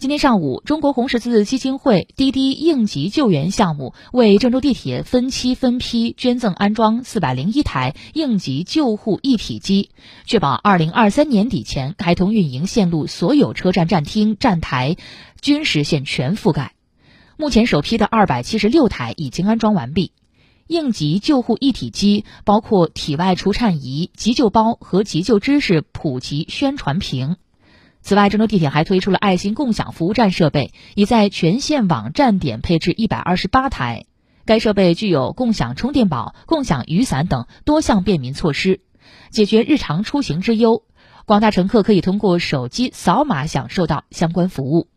今天上午，中国红十字基金会滴滴应急救援项目为郑州地铁分期分批捐赠安装四百零一台应急救护一体机，确保二零二三年底前开通运营线路所有车站站厅站台均实现全覆盖。目前，首批的二百七十六台已经安装完毕。应急救护一体机包括体外除颤仪、急救包和急救知识普及宣传屏。此外，郑州地铁还推出了爱心共享服务站设备，已在全线网站点配置一百二十八台。该设备具有共享充电宝、共享雨伞等多项便民措施，解决日常出行之忧。广大乘客可以通过手机扫码享受到相关服务。